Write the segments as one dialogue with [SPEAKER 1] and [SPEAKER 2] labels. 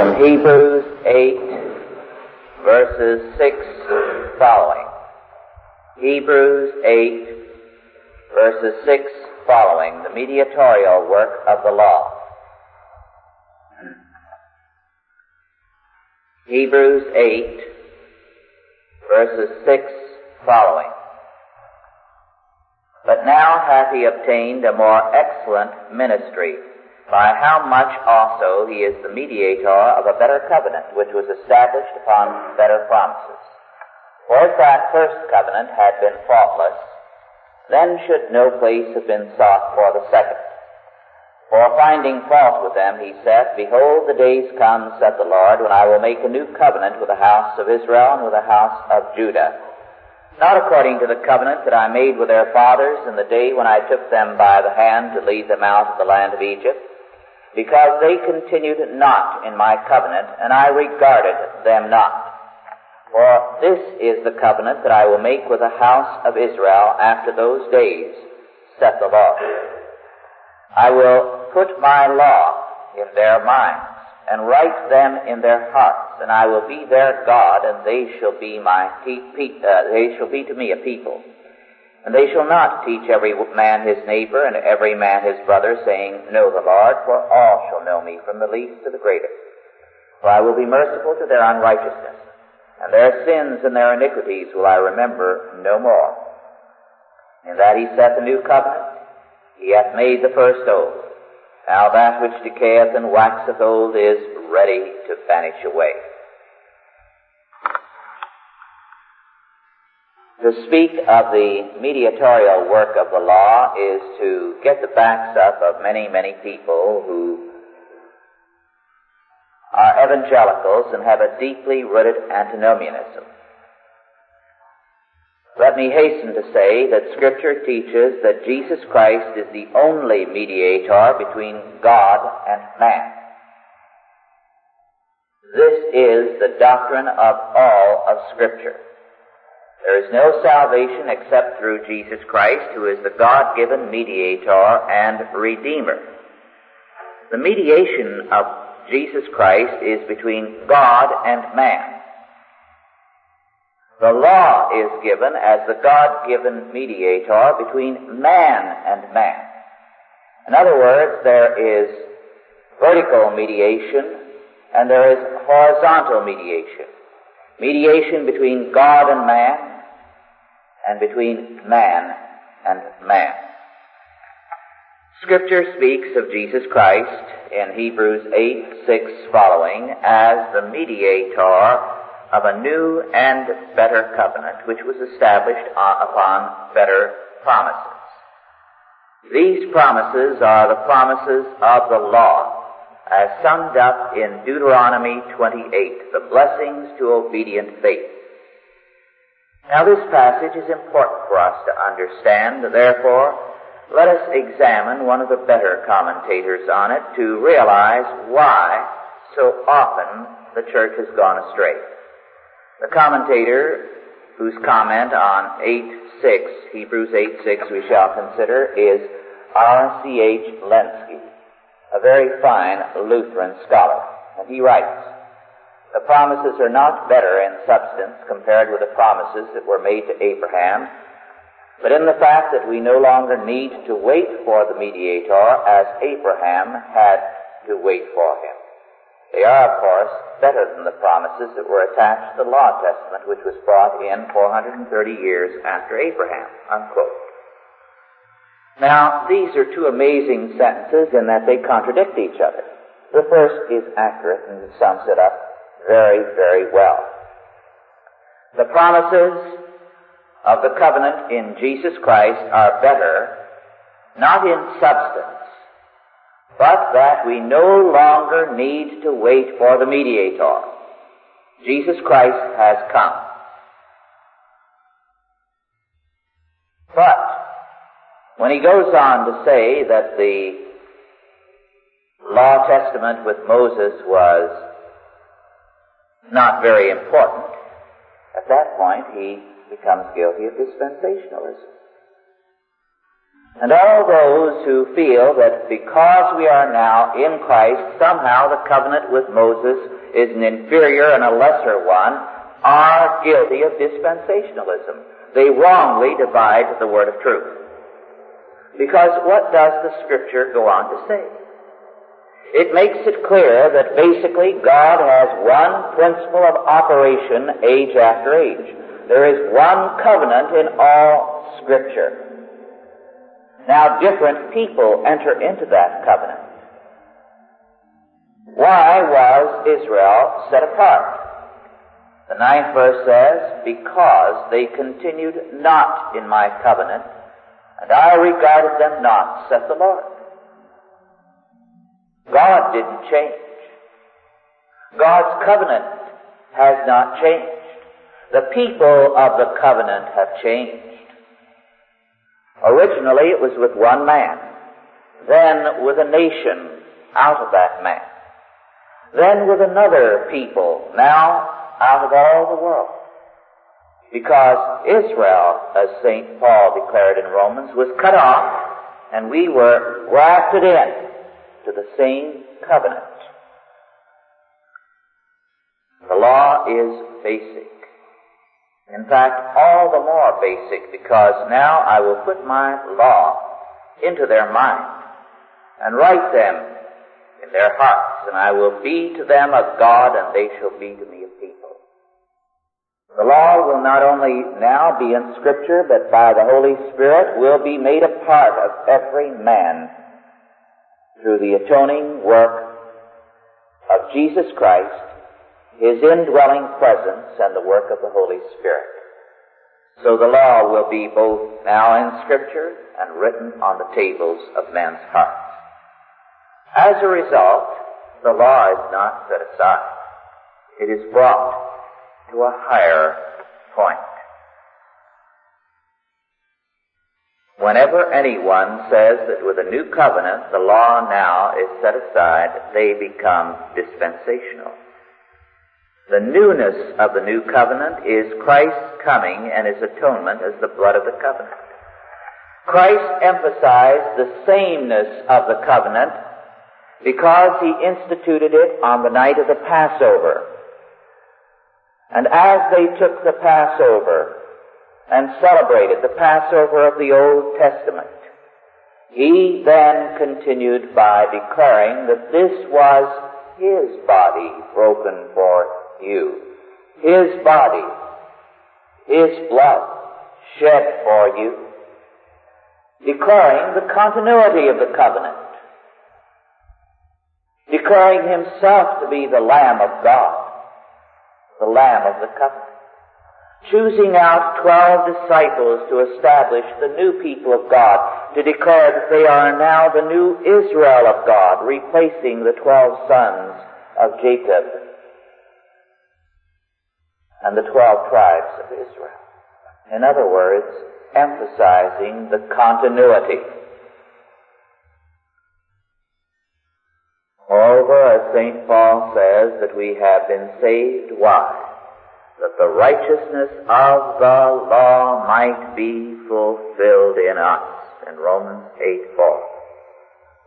[SPEAKER 1] from Hebrews 8, verses 6 following. Hebrews 8, verses 6 following, the mediatorial work of the law. Hebrews 8, verses 6 following. But now hath he obtained a more excellent ministry, by how much also he is the mediator of a better covenant, which was established upon better promises. For if that first covenant had been faultless, then should no place have been sought for the second. For finding fault with them, he saith, Behold, the days come, saith the Lord, when I will make a new covenant with the house of Israel and with the house of Judah. Not according to the covenant that I made with their fathers in the day when I took them by the hand to lead them out of the land of Egypt, because they continued not in my covenant, and I regarded them not. For this is the covenant that I will make with the house of Israel after those days, saith the Lord. I will put my law in their minds, and write them in their hearts, and I will be their God, and they shall be my pe- pe- uh, they shall be to me a people. And they shall not teach every man his neighbor and every man his brother, saying, Know the Lord, for all shall know me, from the least to the greatest. For I will be merciful to their unrighteousness, and their sins and their iniquities will I remember no more. In that he set the new covenant, he hath made the first old. Now that which decayeth and waxeth old is ready to vanish away. To speak of the mediatorial work of the law is to get the backs up of many, many people who are evangelicals and have a deeply rooted antinomianism. Let me hasten to say that Scripture teaches that Jesus Christ is the only mediator between God and man. This is the doctrine of all of Scripture. There is no salvation except through Jesus Christ, who is the God-given mediator and redeemer. The mediation of Jesus Christ is between God and man. The law is given as the God-given mediator between man and man. In other words, there is vertical mediation and there is horizontal mediation. Mediation between God and man and between man and man. Scripture speaks of Jesus Christ in Hebrews 8, 6 following as the mediator of a new and better covenant which was established upon better promises. These promises are the promises of the law as summed up in Deuteronomy 28, the blessings to obedient faith. Now this passage is important for us to understand, therefore let us examine one of the better commentators on it to realize why so often the church has gone astray. The commentator whose comment on 8.6, Hebrews 8.6 we shall consider, is R.C.H. Lenski, a very fine Lutheran scholar. And he writes, the promises are not better in substance compared with the promises that were made to Abraham, but in the fact that we no longer need to wait for the mediator as Abraham had to wait for him. They are, of course, better than the promises that were attached to the Law Testament, which was brought in 430 years after Abraham. Unquote. Now, these are two amazing sentences in that they contradict each other. The first is accurate and sums it up very, very well. The promises of the covenant in Jesus Christ are better, not in substance, but that we no longer need to wait for the mediator. Jesus Christ has come. But when he goes on to say that the Law Testament with Moses was not very important, at that point he becomes guilty of dispensationalism. And all those who feel that because we are now in Christ, somehow the covenant with Moses is an inferior and a lesser one, are guilty of dispensationalism. They wrongly divide the word of truth. Because what does the scripture go on to say? It makes it clear that basically God has one principle of operation age after age. There is one covenant in all scripture. Now different people enter into that covenant. Why was Israel set apart? The ninth verse says, Because they continued not in my covenant, and I regarded them not, saith the Lord. God didn't change. God's covenant has not changed. The people of the covenant have changed. Originally it was with one man, then with a nation out of that man, then with another people, now out of all the world. Because Israel, as St. Paul declared in Romans, was cut off and we were grafted in to the same covenant. The law is basic. In fact, all the more basic because now I will put my law into their mind and write them in their hearts, and I will be to them a God, and they shall be to me a people. The law will not only now be in Scripture, but by the Holy Spirit will be made a part of every man through the atoning work of Jesus Christ, His indwelling presence, and the work of the Holy Spirit. So the law will be both now in Scripture and written on the tables of men's hearts. As a result, the law is not set aside. It is brought to a higher point. Whenever anyone says that with a new covenant the law now is set aside, they become dispensational. The newness of the new covenant is Christ's coming and his atonement as the blood of the covenant. Christ emphasized the sameness of the covenant because he instituted it on the night of the Passover. And as they took the Passover, and celebrated the Passover of the Old Testament. He then continued by declaring that this was His body broken for you. His body, His blood shed for you. Declaring the continuity of the covenant. Declaring Himself to be the Lamb of God. The Lamb of the covenant choosing out twelve disciples to establish the new people of God, to declare that they are now the new Israel of God, replacing the twelve sons of Jacob and the twelve tribes of Israel. In other words, emphasizing the continuity. Moreover, as St. Paul says, that we have been saved, why? That the righteousness of the law might be fulfilled in us in Romans 8 4.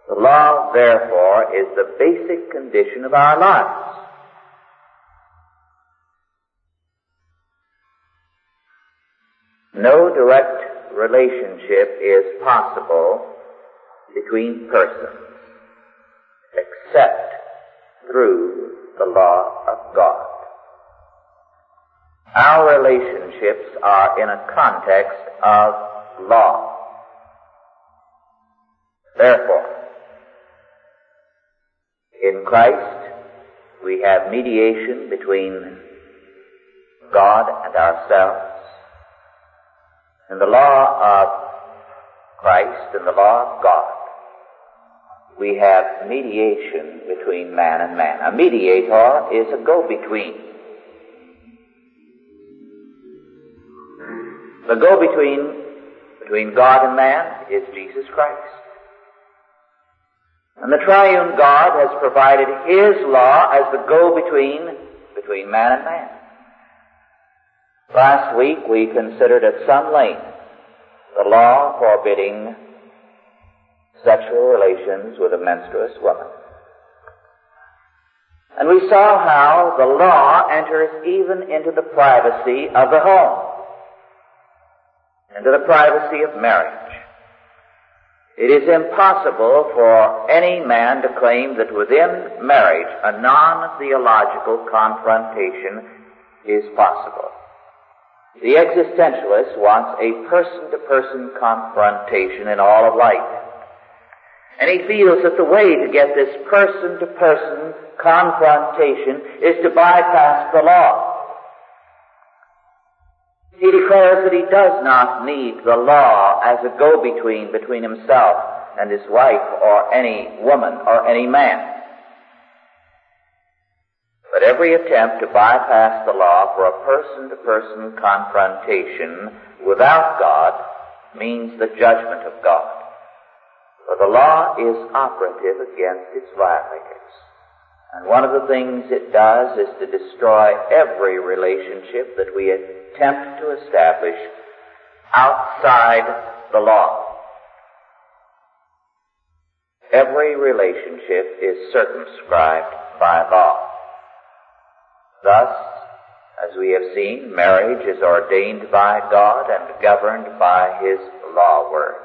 [SPEAKER 1] The law, therefore, is the basic condition of our lives. No direct relationship is possible between persons except through the law of God. Our relationships are in a context of law. Therefore, in Christ, we have mediation between God and ourselves. In the law of Christ and the law of God, we have mediation between man and man. A mediator is a go-between. The go-between between God and man is Jesus Christ. And the triune God has provided His law as the go-between between man and man. Last week we considered at some length the law forbidding sexual relations with a menstruous woman. And we saw how the law enters even into the privacy of the home, into the privacy of marriage. It is impossible for any man to claim that within marriage a non-theological confrontation is possible. The existentialist wants a person-to-person confrontation in all of life. And he feels that the way to get this person-to-person confrontation is to bypass the law. He declares that he does not need the law as a go-between between himself and his wife or any woman or any man. But every attempt to bypass the law for a person-to-person confrontation without God means the judgment of God. For the law is operative against its violators. And one of the things it does is to destroy every relationship that we attempt to establish outside the law. Every relationship is circumscribed by law. Thus, as we have seen, marriage is ordained by God and governed by His law word.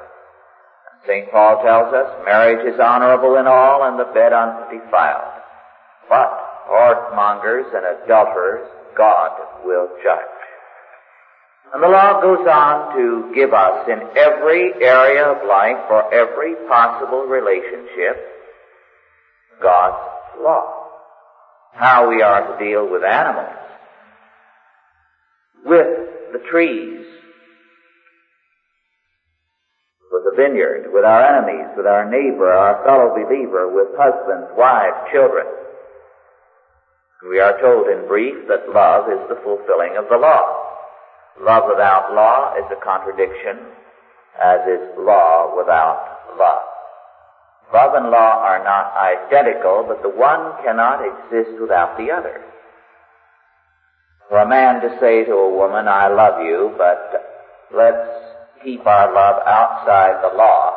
[SPEAKER 1] St. Paul tells us marriage is honorable in all and the bed undefiled. Whoremongers and adulterers God will judge. And the law goes on to give us in every area of life for every possible relationship God's law how we are to deal with animals, with the trees, with the vineyard, with our enemies, with our neighbor, our fellow believer, with husbands, wives, children. We are told in brief that love is the fulfilling of the law. Love without law is a contradiction, as is law without love. Love and law are not identical, but the one cannot exist without the other. For a man to say to a woman, I love you, but let's keep our love outside the law.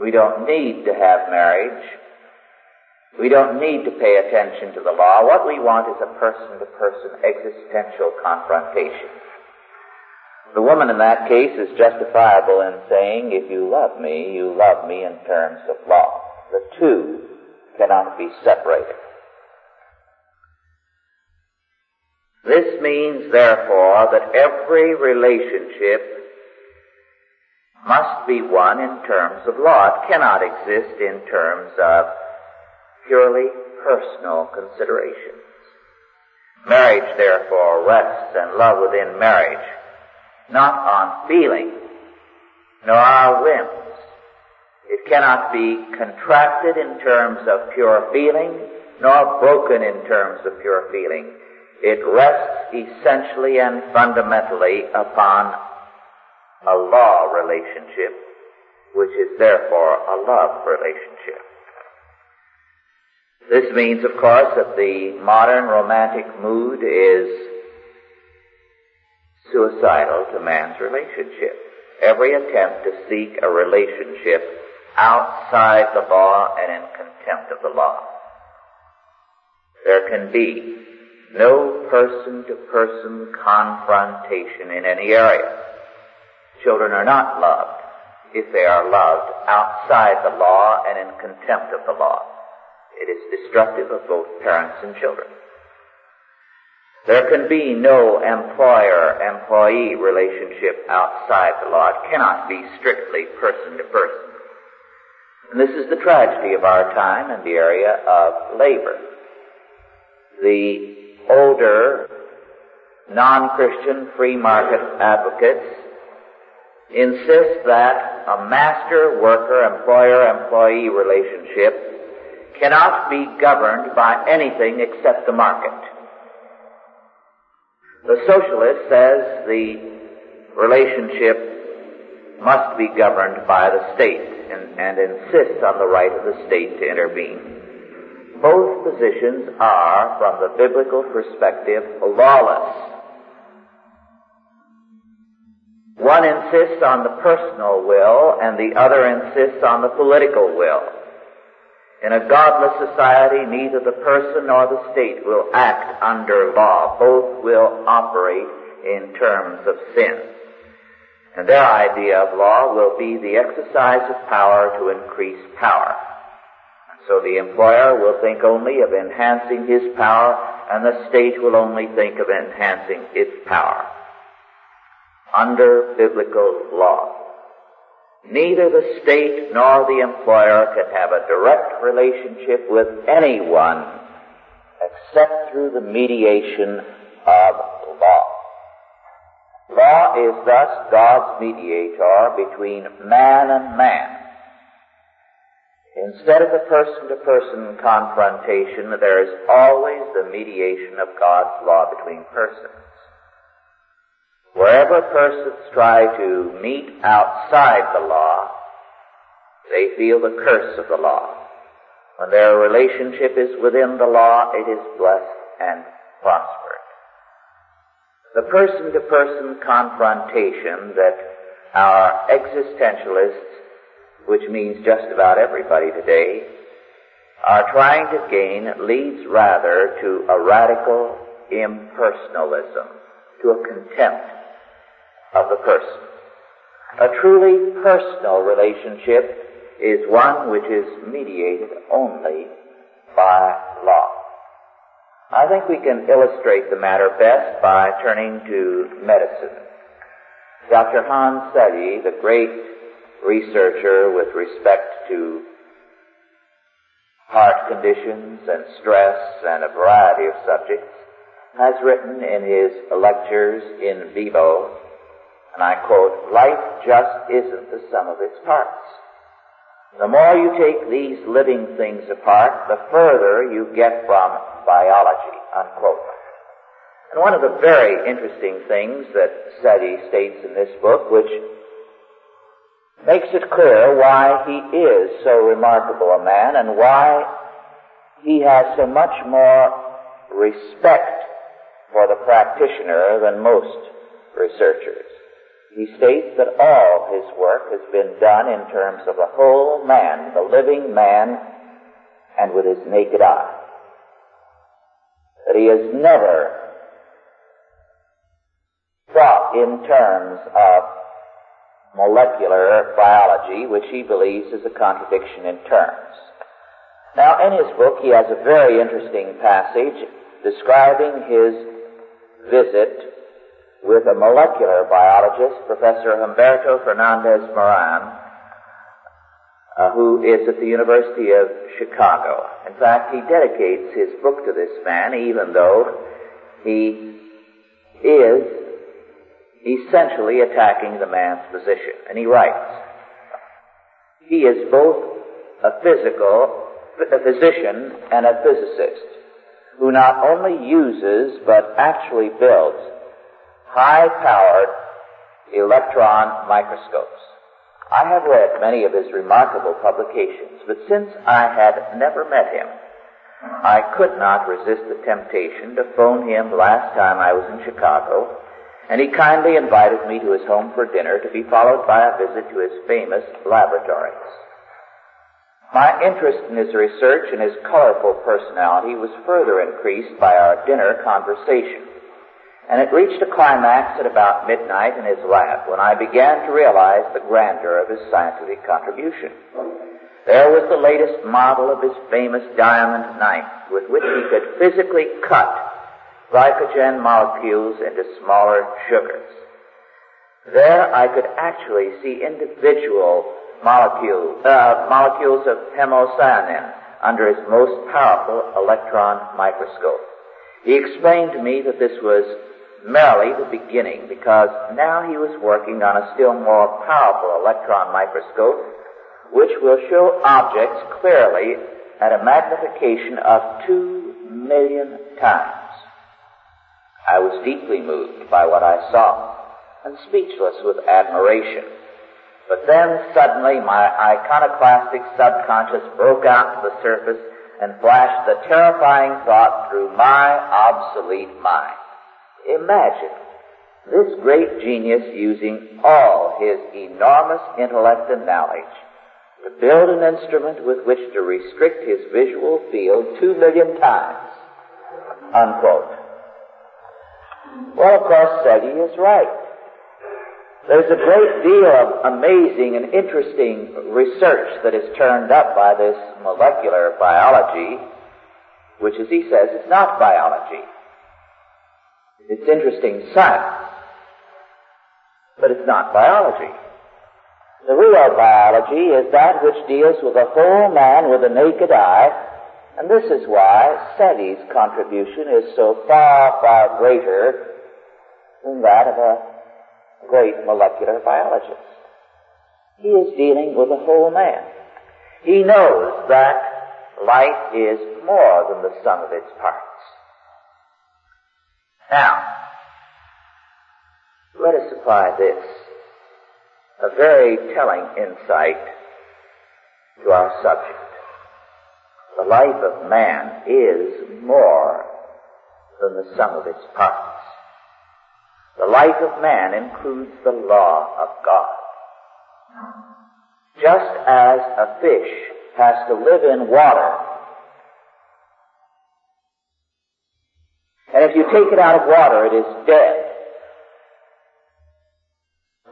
[SPEAKER 1] We don't need to have marriage. We don't need to pay attention to the law. What we want is a person-to-person existential confrontation. The woman in that case is justifiable in saying, if you love me, you love me in terms of law. The two cannot be separated. This means, therefore, that every relationship must be one in terms of law. It cannot exist in terms of purely personal considerations. Marriage, therefore, rests and love within marriage not on feeling, nor our whims. It cannot be contracted in terms of pure feeling, nor broken in terms of pure feeling. It rests essentially and fundamentally upon a law relationship, which is therefore a love relationship. This means, of course, that the modern romantic mood is suicidal to man's relationship. Every attempt to seek a relationship outside the law and in contempt of the law. There can be no person-to-person confrontation in any area. Children are not loved if they are loved outside the law and in contempt of the law. It is destructive of both parents and children. There can be no employer-employee relationship outside the law. It cannot be strictly person to person. And this is the tragedy of our time in the area of labor. The older non-Christian free market advocates insist that a master-worker, employer-employee relationship cannot be governed by anything except the market. The socialist says the relationship must be governed by the state and, and insists on the right of the state to intervene. Both positions are, from the biblical perspective, lawless. One insists on the personal will and the other insists on the political will. In a godless society, neither the person nor the state will act under law. Both will operate in terms of sin. And their idea of law will be the exercise of power to increase power. So the employer will think only of enhancing his power, and the state will only think of enhancing its power. Under biblical law. Neither the state nor the employer can have a direct relationship with anyone except through the mediation of law. Law is thus God's mediator between man and man. Instead of the person-to-person confrontation, there is always the mediation of God's law between persons. Wherever persons try to meet outside the law, they feel the curse of the law. When their relationship is within the law, it is blessed and prospered. The person-to-person confrontation that our existentialists, which means just about everybody today, are trying to gain leads rather to a radical impersonalism, to a contempt of the person. A truly personal relationship is one which is mediated only by law. I think we can illustrate the matter best by turning to medicine. Dr. Hans Selye, the great researcher with respect to heart conditions and stress and a variety of subjects, has written in his lectures in vivo, and I quote, life just isn't the sum of its parts. The more you take these living things apart, the further you get from biology, unquote. And one of the very interesting things that Selye states in this book, which makes it clear why he is so remarkable a man and why he has so much more respect for the practitioner than most researchers. He states that all his work has been done in terms of the whole man, the living man, and with his naked eye. That he has never thought in terms of molecular biology, which he believes is a contradiction in terms. Now, in his book, he has a very interesting passage describing his visit with a molecular biologist, Professor Humberto Fernandez Moran, uh, who is at the University of Chicago. In fact, he dedicates his book to this man, even though he is essentially attacking the man's position. And he writes, he is both a physical, a physician and a physicist who not only uses but actually builds high-powered electron microscopes. I have read many of his remarkable publications, but since I had never met him, I could not resist the temptation to phone him last time I was in Chicago, and he kindly invited me to his home for dinner to be followed by a visit to his famous laboratories. My interest in his research and his colorful personality was further increased by our dinner conversation and it reached a climax at about midnight in his lab when I began to realize the grandeur of his scientific contribution. There was the latest model of his famous diamond knife with which he could physically cut glycogen molecules into smaller sugars. There I could actually see individual molecules, uh, molecules of hemocyanin under his most powerful electron microscope. He explained to me that this was merely the beginning because now he was working on a still more powerful electron microscope which will show objects clearly at a magnification of two million times. I was deeply moved by what I saw and speechless with admiration. But then suddenly my iconoclastic subconscious broke out to the surface and flashed the terrifying thought through my obsolete mind. Imagine This great genius using all his enormous intellect and knowledge to build an instrument with which to restrict his visual field two million times. Unquote. Well, of course, Selye is right. There's a great deal of amazing and interesting research that is turned up by this molecular biology, which, as he says, is not biology. It's interesting science, but it's not biology. The real biology is that which deals with the whole man with a naked eye, and this is why Selye's contribution is so far, far greater than that of a great molecular biologist. He is dealing with the whole man. He knows that life is more than the sum of its parts. Now, let us apply this, a very telling insight to our subject. The life of man is more than the sum of its parts. The life of man includes the law of God. Just as a fish has to live in water, you take it out of water, it is dead.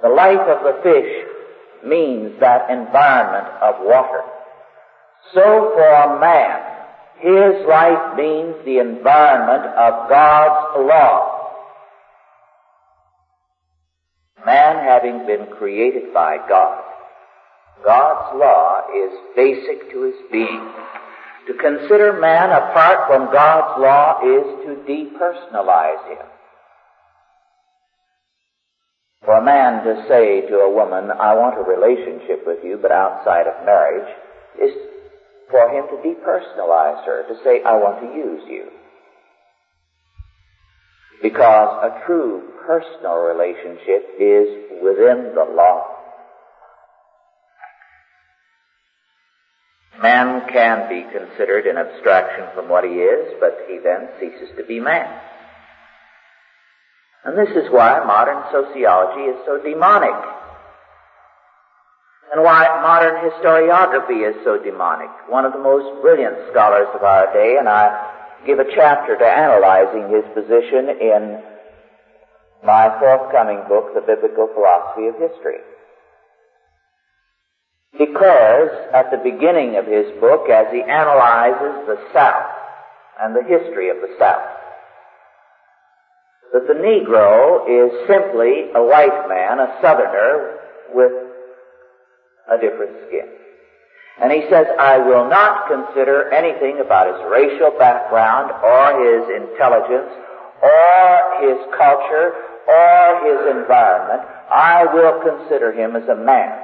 [SPEAKER 1] The life of the fish means that environment of water. So for a man, his life means the environment of God's law. Man having been created by God, God's law is basic to his being. To consider man apart from God's law is to depersonalize him. For a man to say to a woman, I want a relationship with you, but outside of marriage, is for him to depersonalize her, to say, I want to use you. Because a true personal relationship is within the law. Man can be considered an abstraction from what he is, but he then ceases to be man. And this is why modern sociology is so demonic. And why modern historiography is so demonic. One of the most brilliant scholars of our day, and I give a chapter to analyzing his position in my forthcoming book, The Biblical Philosophy of History. Because at the beginning of his book, as he analyzes the South and the history of the South, that the Negro is simply a white man, a Southerner, with a different skin. And he says, I will not consider anything about his racial background or his intelligence or his culture or his environment. I will consider him as a man,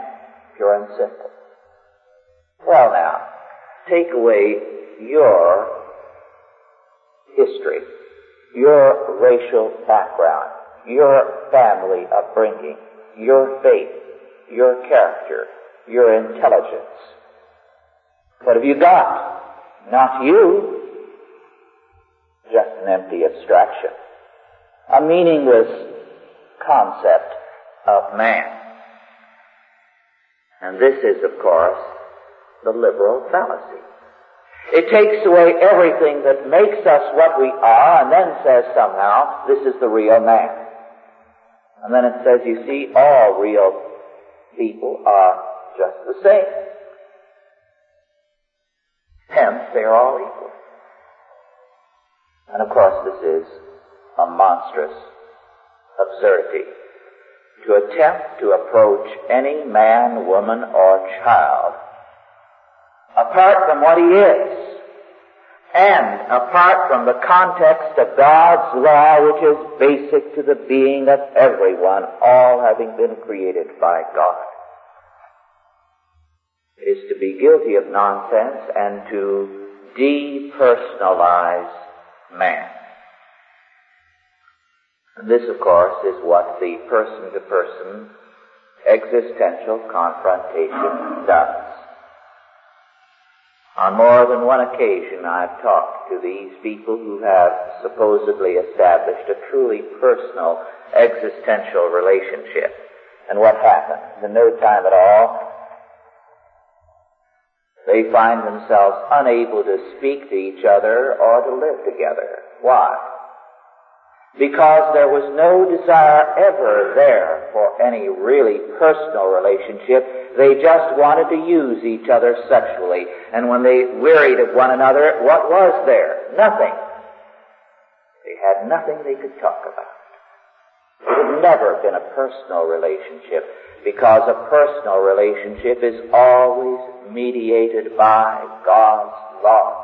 [SPEAKER 1] pure and simple. Well now, take away your history, your racial background, your family upbringing, your faith, your character, your intelligence, what have you got? Not you. Just an empty abstraction. A meaningless concept of man. And this is, of course, the liberal fallacy. It takes away everything that makes us what we are and then says somehow, this is the real man. And then it says, you see, all real people are just the same. Hence, they are all equal. And of course, this is a monstrous absurdity. To attempt to approach any man, woman, or child apart from what he is, and apart from the context of God's law, which is basic to the being of everyone, all having been created by God is to be guilty of nonsense and to depersonalize man. And this, of course, is what the person to person existential confrontation does. On more than one occasion, I've talked to these people who have supposedly established a truly personal existential relationship. And what happens? In no time at all, they find themselves unable to speak to each other or to live together. Why? Because there was no desire ever there for any really personal relationship. They just wanted to use each other sexually. And when they wearied of one another, what was there? Nothing. They had nothing they could talk about. It had never been a personal relationship because a personal relationship is always mediated by God's love.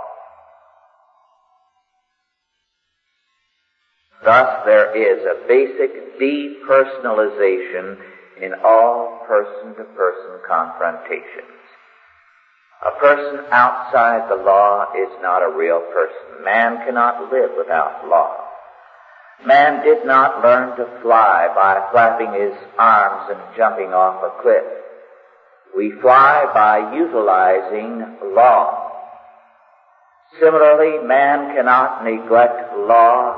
[SPEAKER 1] Thus, there is a basic depersonalization in all person-to-person confrontations. A person outside the law is not a real person. Man cannot live without law. Man did not learn to fly by flapping his arms and jumping off a cliff. We fly by utilizing law. Similarly, man cannot neglect law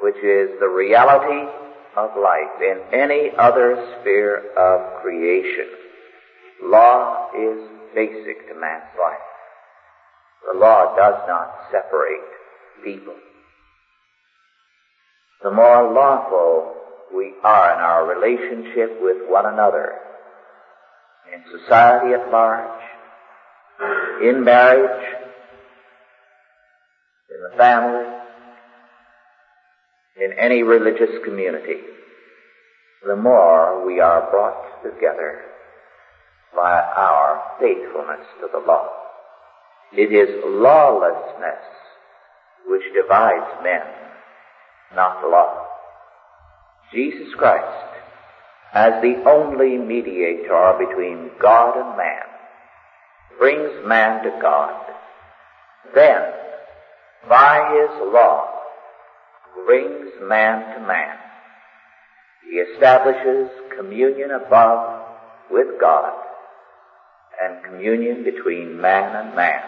[SPEAKER 1] which is the reality of life in any other sphere of creation. Law is basic to man's life. The law does not separate people. The more lawful we are in our relationship with one another, in society at large, in marriage, in the family, in any religious community, the more we are brought together by our faithfulness to the law. It is lawlessness which divides men, not law. Jesus Christ, as the only mediator between God and man, brings man to God. Then, by his law, brings man to man. He establishes communion above with God and communion between man and man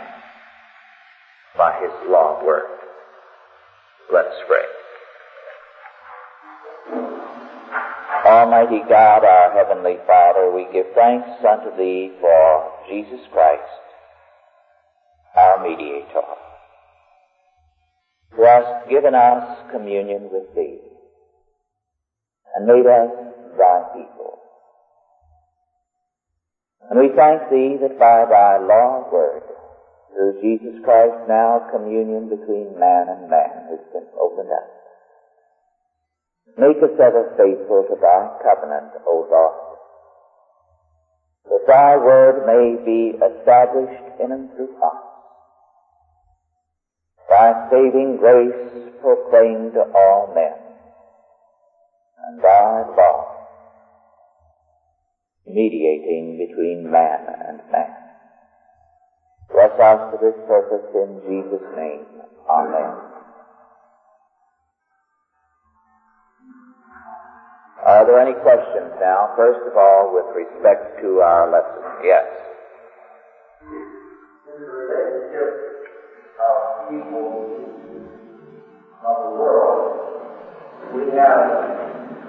[SPEAKER 1] by his law word. Let us pray. Almighty God, our Heavenly Father, we give thanks unto Thee for Jesus Christ, our mediator who hast given us communion with thee and made us thy people. And we thank thee that by thy law word, through Jesus Christ now communion between man and man has been opened up. Make us ever faithful to thy covenant, O Lord, that thy word may be established in and through us thy saving grace proclaimed to all men, and thy law mediating between man and man. Bless us for this purpose in Jesus' name. Amen. Are there any questions now? First of all, with respect to our lesson. Yes.
[SPEAKER 2] People of the world, we have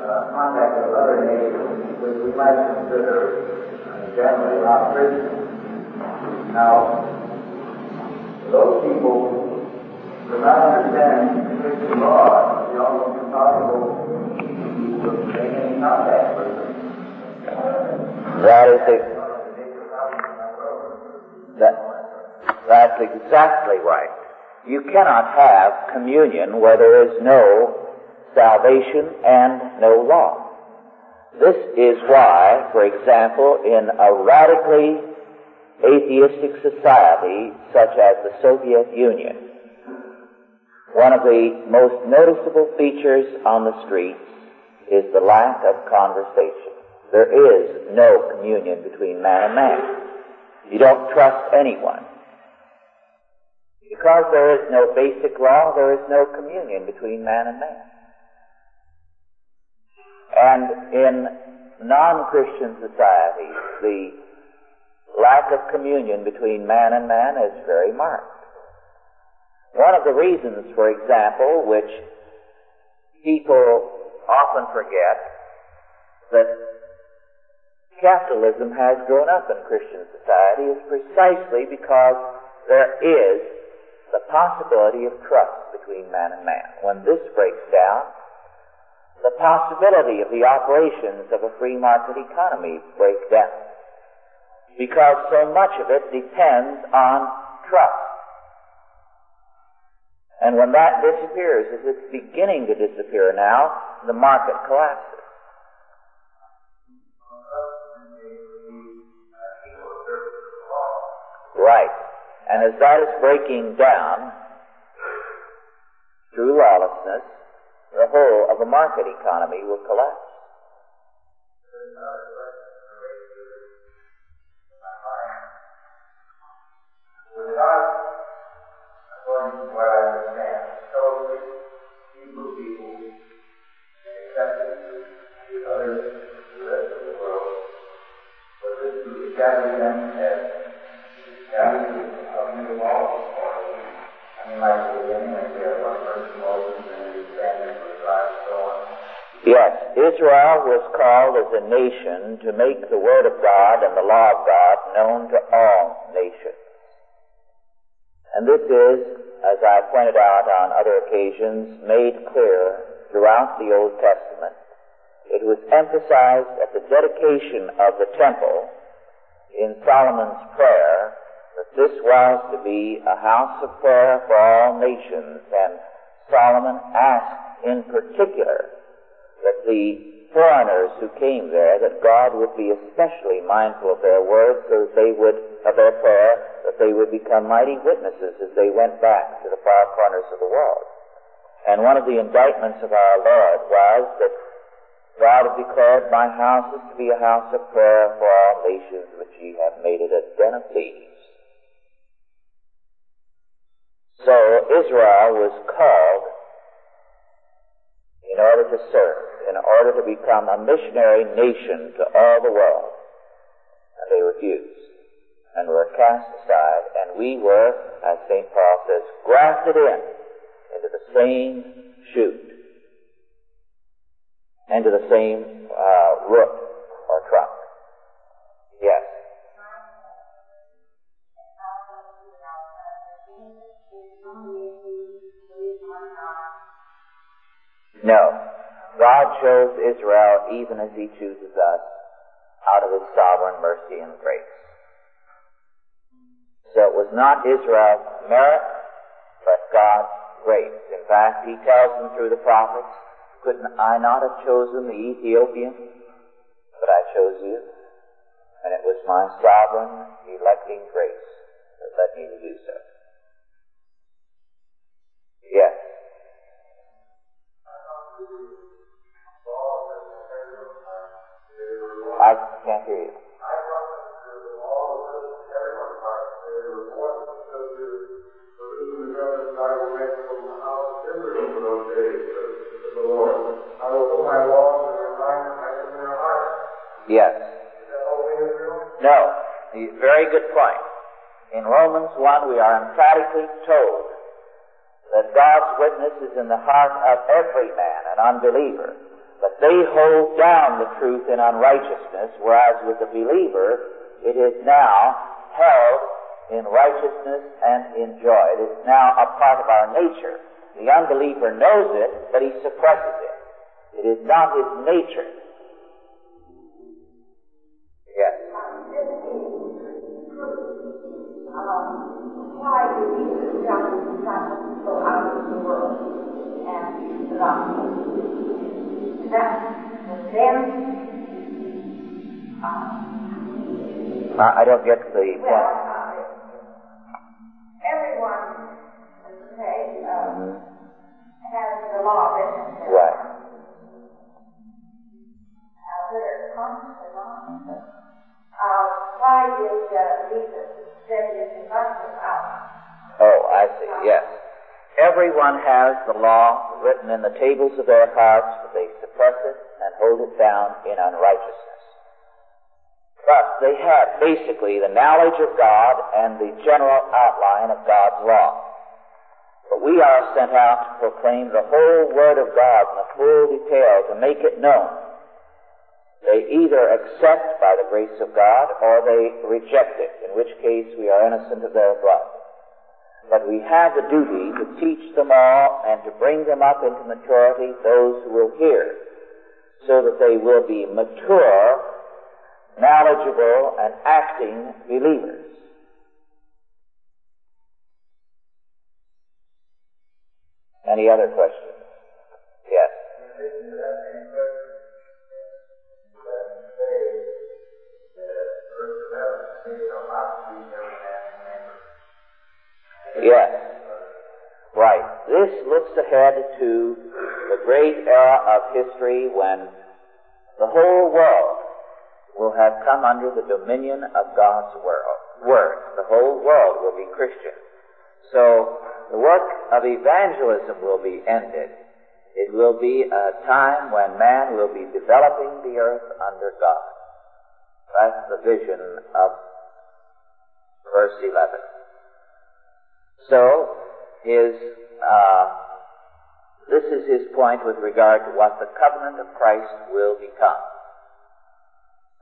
[SPEAKER 2] uh, contact with other nations which we might consider uh, generally not Christian. Now, those people do not understand Christian law. It's almost impossible to maintain any contact with them.
[SPEAKER 1] That is the, that, that's exactly right. You cannot have communion where there is no salvation and no law. This is why, for example, in a radically atheistic society such as the Soviet Union, one of the most noticeable features on the streets is the lack of conversation. There is no communion between man and man. You don't trust anyone. Because there is no basic law, there is no communion between man and man. And in non-Christian societies, the lack of communion between man and man is very marked. One of the reasons, for example, which people often forget that capitalism has grown up in Christian society is precisely because there is the possibility of trust between man and man. When this breaks down, the possibility of the operations of a free market economy break down. Because so much of it depends on trust. And when that disappears, as it's beginning to disappear now, the market collapses. Right. And as that is breaking down through lawlessness, the whole of the market economy will collapse. Yes, Israel was called as a nation to make the Word of God and the law of God known to all nations. And this is, as I pointed out on other occasions, made clear throughout the Old Testament. It was emphasized at the dedication of the temple in Solomon's prayer that this was to be a house of prayer for all nations, and Solomon asked in particular that the foreigners who came there, that God would be especially mindful of their words so that they would, of their prayer, that they would become mighty witnesses as they went back to the far corners of the world. And one of the indictments of our Lord was that God had declared, My house is to be a house of prayer for all nations, which ye have made it a den of thieves. So Israel was called in order to serve, in order to become a missionary nation to all the world. And they refused and were cast aside, and we were, as St. Paul says, grafted in into the same shoot, into the same uh, root or trunk. Yes. No. God chose Israel even as He chooses us out of His sovereign mercy and grace. So it was not Israel's merit, but God's grace. In fact, He tells them through the prophets, couldn't I not have chosen the Ethiopian? But I chose you. And it was my sovereign electing grace that led me to do so. Yes. I can't hear you. Yes. No. Very good point. In Romans 1, we are emphatically told that God's witness is in the heart of every man, an unbeliever. But they hold down the truth in unrighteousness, whereas with the believer, it is now held in righteousness and in joy. It is now a part of our nature. The unbeliever knows it, but he suppresses it. It is not his nature. Yes.
[SPEAKER 3] Um, why did Jesus go out into the world and the gospel? Uh,
[SPEAKER 1] I I don't get the
[SPEAKER 3] well,
[SPEAKER 1] point.
[SPEAKER 3] uh, everyone, say, uh,
[SPEAKER 1] Mhm.
[SPEAKER 3] has the law written in
[SPEAKER 1] Right.
[SPEAKER 3] Uh, whether it's conscious or not. Uh, why did uh, Jesus send his disciples out?
[SPEAKER 1] Oh, I see. Yes. Everyone has the law written in the tables of their hearts, but they suppress it and hold it down in unrighteousness. But they had basically the knowledge of God and the general outline of God's law. But we are sent out to proclaim the whole Word of God in the full detail to make it known. They either accept by the grace of God or they reject it, in which case we are innocent of their blood. But we have the duty to teach them all and to bring them up into maturity, those who will hear, so that they will be mature, knowledgeable, and acting believers. Any other questions? Yes. Yes. This looks ahead to the great era of history when the whole world will have come under the dominion of God's world, word. The whole world will be Christian. So the work of evangelism will be ended. It will be a time when man will be developing the earth under God. That's the vision of verse 11. So, his, uh, this is his point with regard to what the covenant of Christ will become.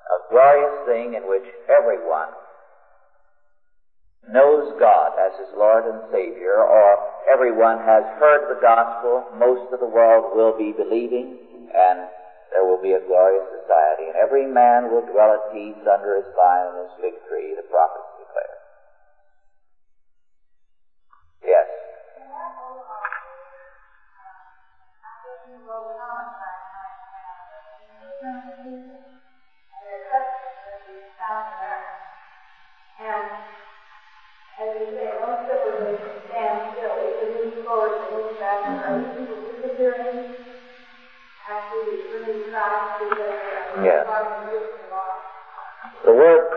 [SPEAKER 1] A glorious thing in which everyone knows God as his Lord and Savior, or everyone has heard the gospel, most of the world will be believing, and there will be a glorious society, and every man will dwell at peace under his vine and his fig tree, the prophets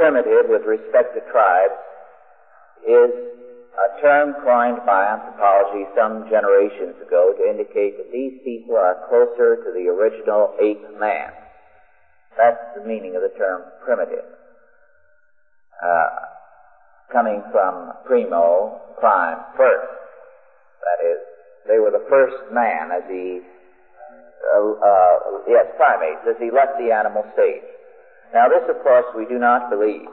[SPEAKER 1] primitive with respect to tribes is a term coined by anthropology some generations ago to indicate that these people are closer to the original ape man. That's the meaning of the term primitive. Uh, coming from primo, prime, first. That is, they were the first man as he, uh, uh, yes, primates, as he left the animal stage. Now this, of course, we do not believe.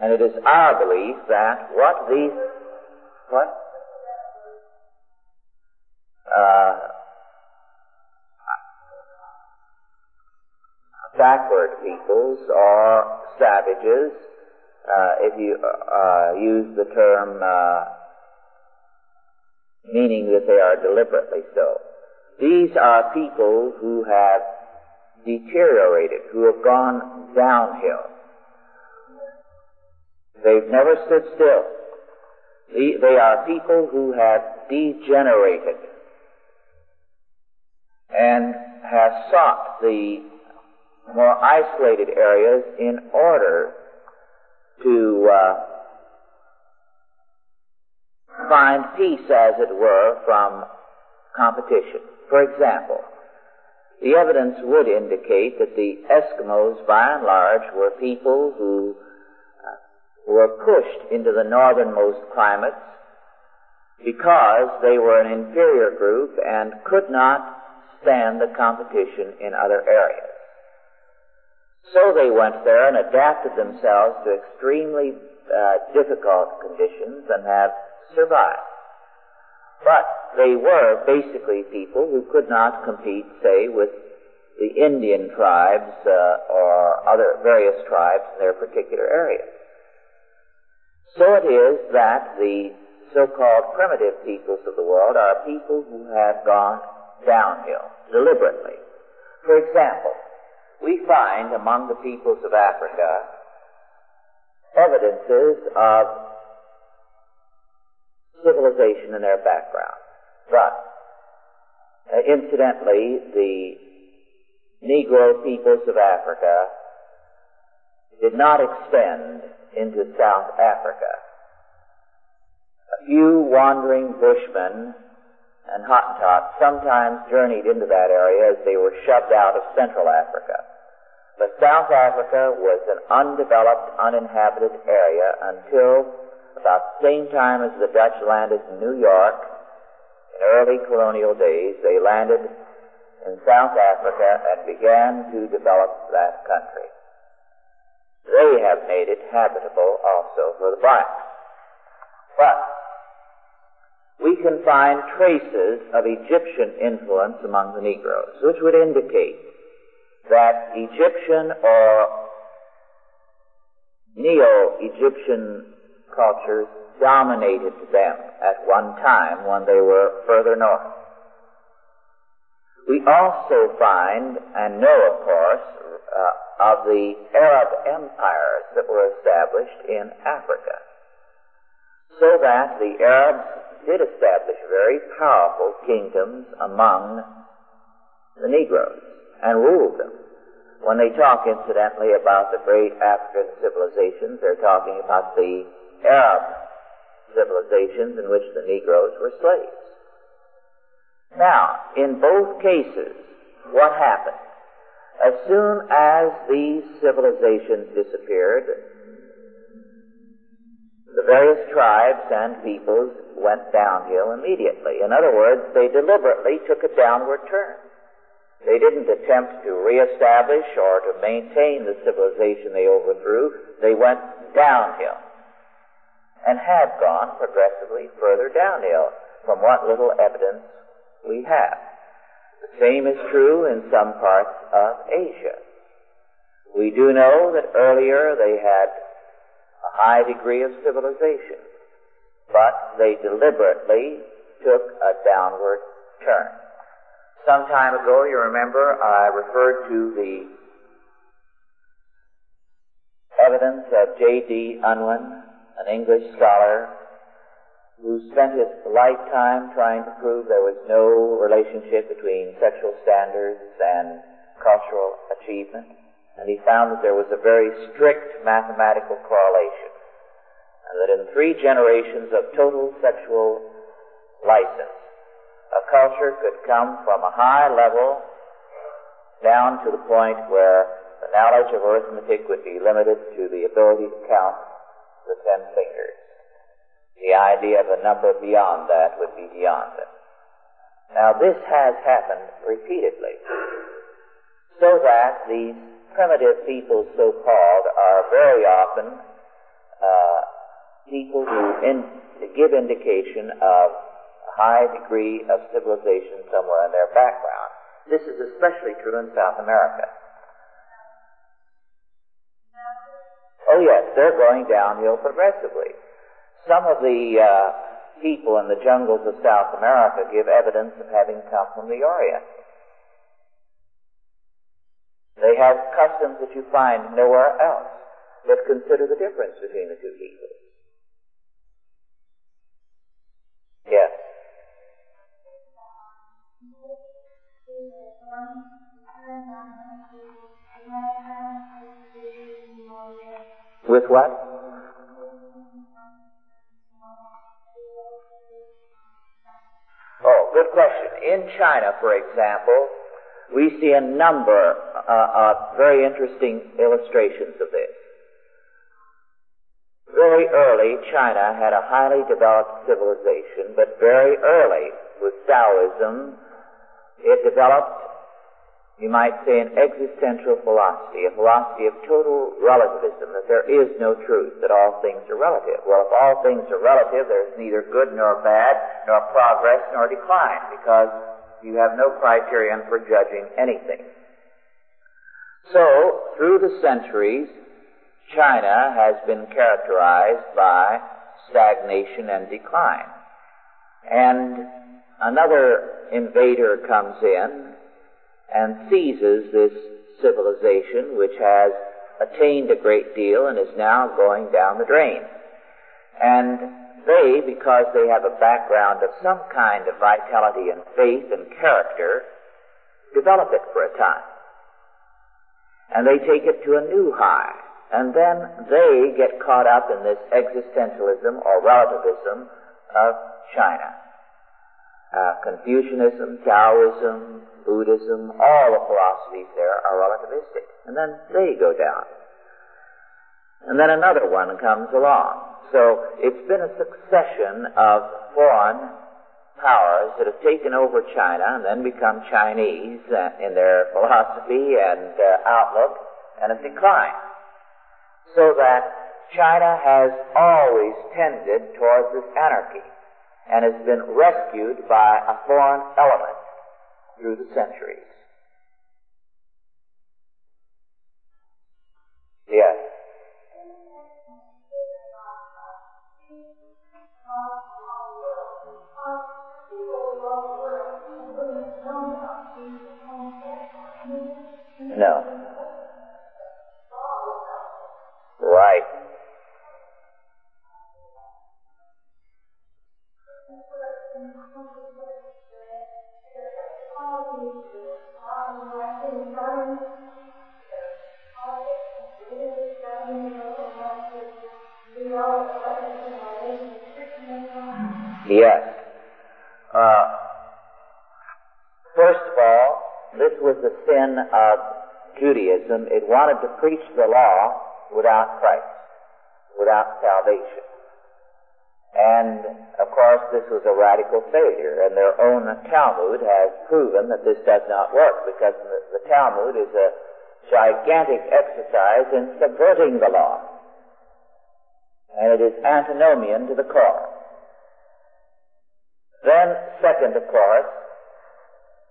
[SPEAKER 1] And it is our belief that what these, what? Uh, backward peoples or savages, uh, if you uh, use the term uh, meaning that they are deliberately so. These are people who have deteriorated, who have gone downhill. They've never stood still. The- They are people who have degenerated and have sought the more isolated areas in order to uh, find peace, as it were, from competition. For example, the evidence would indicate that the Eskimos, by and large, were people who uh, were pushed into the northernmost climates because they were an inferior group and could not stand the competition in other areas. So they went there and adapted themselves to extremely uh, difficult conditions and have survived. But they were basically people who could not compete, say, with the Indian tribes uh, or other various tribes in their particular area. So it is that the so-called primitive peoples of the world are people who have gone downhill deliberately. For example, we find among the peoples of Africa evidences of civilization in their background. But, uh, incidentally, the Negro peoples of Africa did not extend into South Africa. A few wandering bushmen and Hottentots sometimes journeyed into that area as they were shoved out of Central Africa. But South Africa was an undeveloped, uninhabited area until about the same time as the Dutch landed in New York in early colonial days. They landed in South Africa and began to develop that country. They have made it habitable also for the blacks. But we can find traces of Egyptian influence among the Negroes, which would indicate that Egyptian or Neo-Egyptian cultures dominated them at one time when they were further north. We also find and know, of course, uh, of the Arab empires that were established in Africa. So that the Arabs did establish very powerful kingdoms among the Negroes and ruled them. When they talk, incidentally, about the great African civilizations, they're talking about the Arab civilizations in which the Negroes were slaves. Now, in both cases, what happened? As soon as these civilizations disappeared, the various tribes and peoples went downhill immediately. In other words, they deliberately took a downward turn. They didn't attempt to reestablish or to maintain the civilization they overthrew. They went downhill and have gone progressively further downhill from what little evidence we have. The same is true in some parts of Asia. We do know that earlier they had a high degree of civilization, but they deliberately took a downward turn. Some time ago, you remember, I referred to the evidence of J.D. Unwin, an English scholar who spent his lifetime trying to prove there was no relationship between sexual standards and cultural achievement. And he found that there was a very strict mathematical correlation. And that in three generations of total sexual license, a culture could come from a high level down to the point where the knowledge of arithmetic would be limited to the ability to count the ten fingers. The idea of a number beyond that would be beyond them. Now this has happened repeatedly. So that these primitive people, so called, are very often uh, people who in, give indication of a high degree of civilization somewhere in their background. This is especially true in South America. Oh yes, they're going downhill progressively. Some of the uh, people in the jungles of South America give evidence of having come from the Orient. They have customs that you find nowhere else. But consider the difference between the two people. Yes. With what? Oh, good question. In China, for example, we see a number uh, of very interesting illustrations of this. Very early, China had a highly developed civilization, but very early, with Taoism, it developed you might say, an existential philosophy, a philosophy of total relativism, that there is no truth, that all things are relative. Well, if all things are relative, there's neither good nor bad, nor progress nor decline, because you have no criterion for judging anything. So, through the centuries, China has been characterized by stagnation and decline. And another invader comes in and seizes this civilization which has attained a great deal and is now going down the drain. And they, because they have a background of some kind of vitality and faith and character, develop it for a time. And they take it to a new high. And then they get caught up in this existentialism or relativism of China. Uh, Confucianism, Taoism, Buddhism, all the philosophies there are relativistic. And then they go down. And then another one comes along. So it's been a succession of foreign powers that have taken over China and then become Chinese uh, in their philosophy and uh, outlook and have declined. So that China has always tended towards this anarchy and has been rescued by a foreign element through the centuries. Yes. No. Yes. Uh, first of all, this was the sin of Judaism. It wanted to preach the law without Christ, without salvation. And, of course, this was a radical failure, and their own Talmud has proven that this does not work, because the, the Talmud is a gigantic exercise in subverting the law. And it is antinomian to the core. Then, second, of course,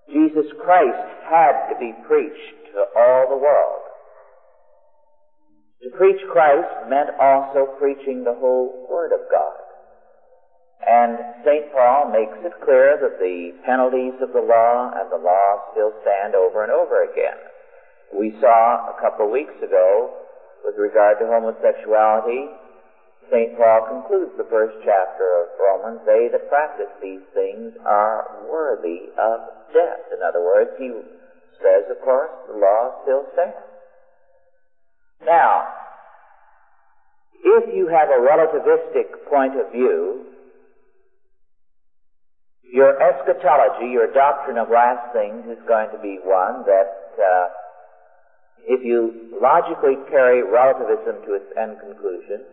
[SPEAKER 1] Jesus Christ had to be preached to all the world. To preach Christ meant also preaching the whole Word of God. And St. Paul makes it clear that the penalties of the law and the law still stand over and over again. We saw a couple of weeks ago, with regard to homosexuality, St. Paul concludes the first chapter of Romans, they that practice these things are worthy of death. In other words, he says, of course, the law still stands. Now, if you have a relativistic point of view, your eschatology, your doctrine of last things is going to be one that, uh, if you logically carry relativism to its end conclusion,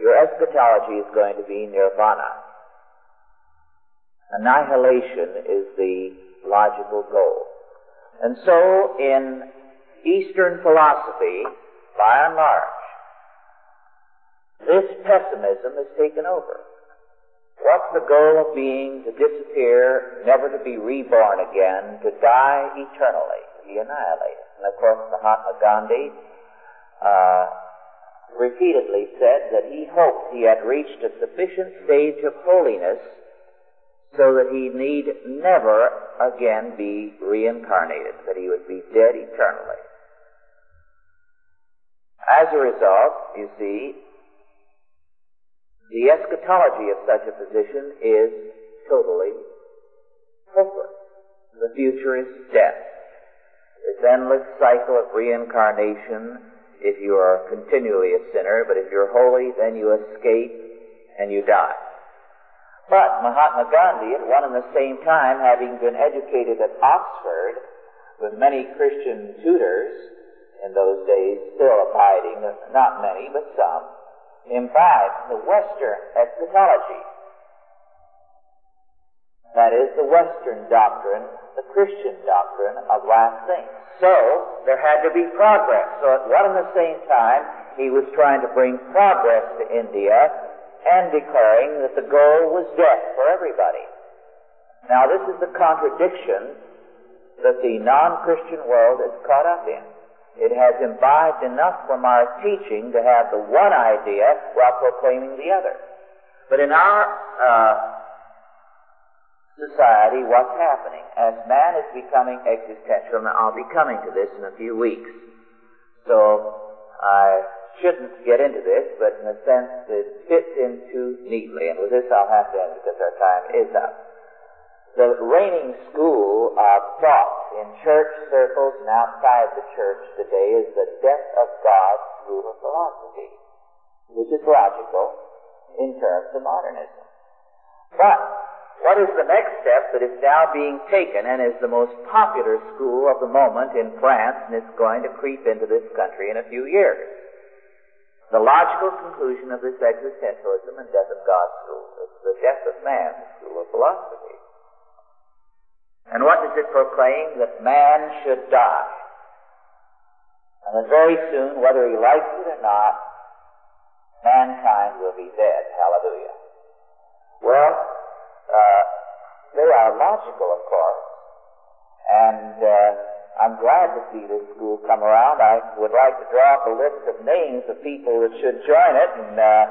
[SPEAKER 1] your eschatology is going to be nirvana. Annihilation is the logical goal. And so in Eastern philosophy, by and large, this pessimism has taken over. What's the goal of being? To disappear, never to be reborn again, to die eternally, to be annihilated. And of course, Mahatma Gandhi uh, repeatedly said that he hoped he had reached a sufficient stage of holiness so that he need never again be reincarnated, that he would be dead eternally. As a result, you see, the eschatology of such a position is totally hopeless. The future is death. This endless cycle of reincarnation if you are continually a sinner, but if you're holy, then you escape and you die. But Mahatma Gandhi, at one and the same time, having been educated at Oxford with many Christian tutors in those days, still abiding, not many, but some, imbibed the Western eschatology. That is the Western doctrine, the Christian doctrine of last things. So, there had to be progress. So at one and the same time, he was trying to bring progress to India and declaring that the goal was death for everybody. Now this is the contradiction that the non-Christian world is caught up in. It has imbibed enough from our teaching to have the one idea while proclaiming the other. But in our uh, society, what's happening? As man is becoming existential, and I'll be coming to this in a few weeks. So I shouldn't get into this, but in a sense it fits in too neatly. And with this I'll have to end because our time is up. The reigning school of thought in church circles and outside the church today is the death of God school of philosophy, which is logical in terms of modernism. But what is the next step that is now being taken and is the most popular school of the moment in France and is going to creep into this country in a few years? The logical conclusion of this existentialism and death of God school. It's the death of man school of philosophy. And what does it proclaim? That man should die. And that very soon, whether he likes it or not, mankind will be dead. Hallelujah. Well, uh, they are logical, of course. And uh, I'm glad to see this school come around. I would like to draw up a list of names of people that should join it and uh,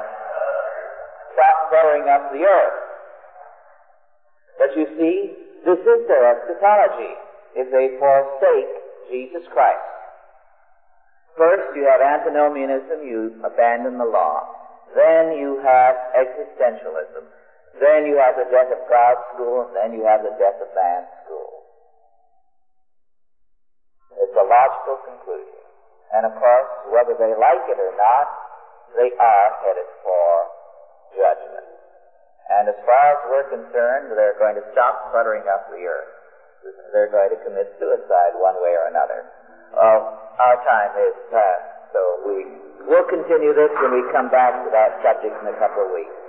[SPEAKER 1] stop buttering up the earth. But you see, this is their eschatology, is they forsake Jesus Christ. First, you have antinomianism, you abandon the law. Then you have existentialism. Then you have the death of God school, and then you have the death of man school. It's a logical conclusion. And of course, whether they like it or not, they are headed for judgment. And as far as we're concerned, they're going to stop cluttering up the earth. They're going to commit suicide one way or another. Well, our time is past, so we will continue this when we come back to that subject in a couple of weeks.